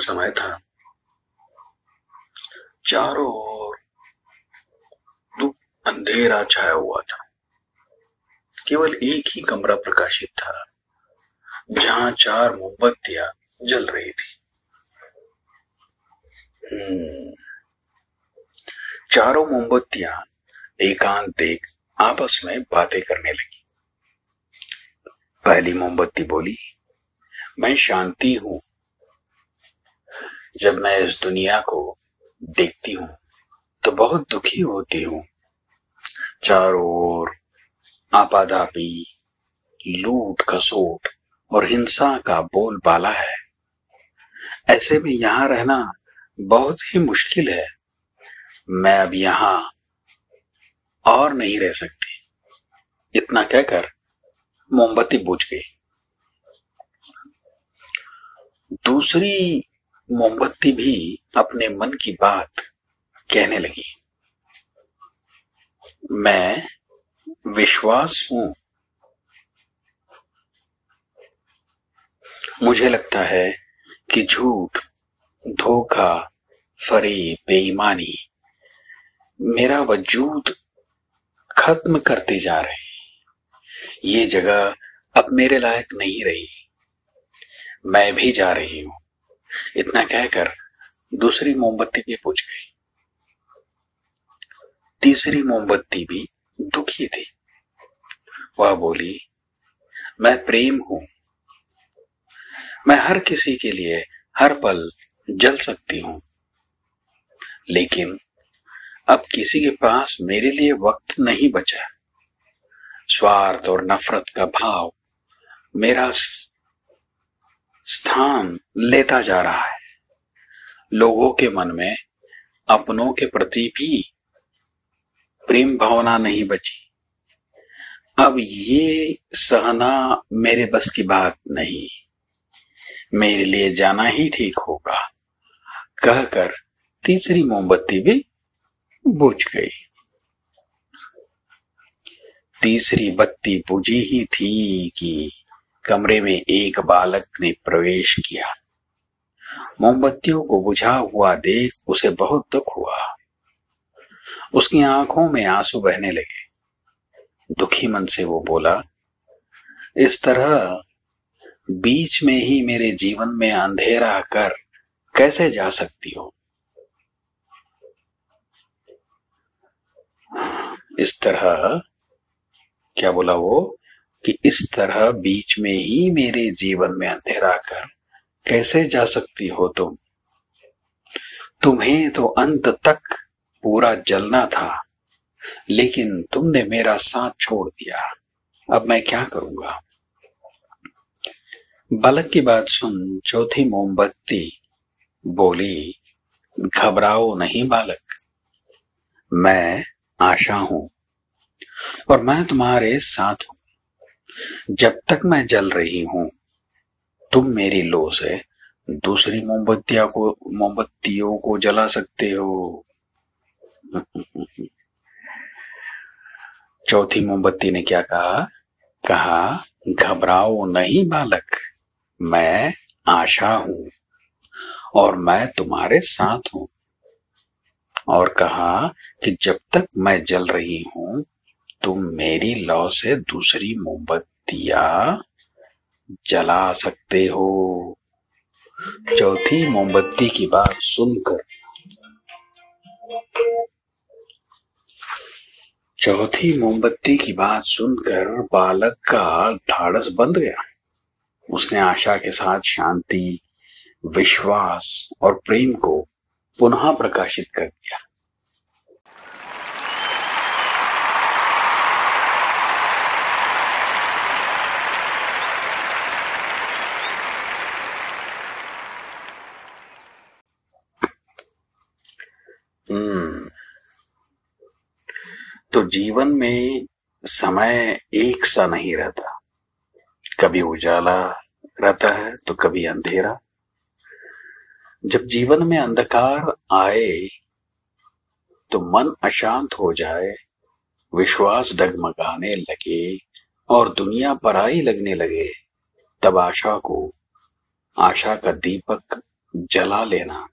समय था। चारों ओर अंधेरा छाया हुआ था। केवल एक ही कमरा प्रकाशित था, जहाँ चार मोमबत्तियाँ जल रही थी। हम्म। चारों मोमबत्तियाँ एकांत एक आपस में बातें करने लगी। पहली मोमबत्ती बोली, मैं शांति हूँ जब मैं इस दुनिया को देखती हूँ तो बहुत दुखी होती हूँ। चारों ओर आपाधापी लूट खसोट और हिंसा का बोलबाला है। ऐसे में यहाँ रहना बहुत ही मुश्किल है। मैं अब यहाँ और नहीं रह सकती। इतना कहकर मोमबत्ती बुझ गई। दूसरी मोमबत्ती भी अपने मन की बात कहने लगी। मैं विश्वास हूँ। मुझे लगता है कि झूठ, धोखा फरेब बेईमानी मेरा वजूद खत्म करते जा रहे ये जगह अब मेरे लायक नहीं रही। मैं भी जा रही हूँ। इतना कहकर दूसरी मोमबत्ती भी पूछ गई। तीसरी मोमबत्ती भी दुखी थी। वह बोली, मैं प्रेम हूँ। मैं हर किसी के लिए हर पल जल सकती हूँ। लेकिन अब किसी के पास मेरे लिए वक्त नहीं बचा। स्वार्थ और नफरत का भाव मेरा स्थान लेता जा रहा है। लोगों के मन में अपनों के प्रति भी प्रेम भावना नहीं बची। अब ये सहना मेरे बस की बात नहीं। मेरे लिए जाना ही ठीक होगा। कहकर तीसरी मोमबत्ती भी बुझ गई। तीसरी बत्ती बुझी ही थी कि कमरे में एक बालक ने प्रवेश किया। मोमबत्तियों को बुझा हुआ देख उसे बहुत दुख हुआ। उसकी आँखों में आँसू बहने लगे। दुखी मन से वो बोला, इस तरह बीच में ही मेरे जीवन में अंधेरा कर कैसे जा सकती हो? इस तरह, क्या बोला वो? कि इस तरह बीच में ही मेरे जीवन में अंधेरा कर कैसे जा सकती हो तुम? तुम्हें तो अंत तक पूरा जलना था, लेकिन तुमने मेरा साथ छोड़ दिया। अब मैं क्या करूँगा? बालक की बात सुन चौथी मोमबत्ती बोली, घबराओ नहीं बालक, मैं आशा हूँ और मैं तुम्हारे साथ हूँ। जब तक मैं जल रही हूँ, तुम मेरी लो से दूसरी मोमबत्तियों को मोमबत्तियों को जला सकते हो। चौथी मोमबत्ती ने क्या कहा? कहा, घबराओ नहीं बालक, मैं आशा हूँ और मैं तुम्हारे साथ हूँ। और कहा कि जब तक मैं जल रही हूँ तुम मेरी लौ से दूसरी मोमबत्तिया जला सकते हो। चौथी मोमबत्ती की बात सुनकर। चौथी मोमबत्ती की बात सुनकर बालक का ढाड़स बंद गया। उसने आशा के साथ शांति, विश्वास और प्रेम को पुनः प्रकाशित कर दिया। तो जीवन में समय एक सा नहीं रहता। कभी उजाला रहता है तो कभी अंधेरा। जब जीवन में अंधकार आए तो मन अशांत हो जाए, विश्वास डगमगाने लगे और दुनिया पराई लगने लगे, तब आशा को, आशा का दीपक जला लेना।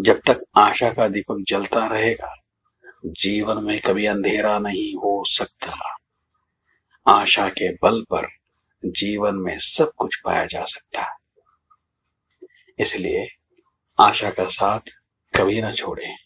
जब तक आशा का दीपक जलता रहेगा जीवन में कभी अंधेरा नहीं हो सकता। आशा के बल पर जीवन में सब कुछ पाया जा सकता है। इसलिए आशा का साथ कभी ना छोड़ें।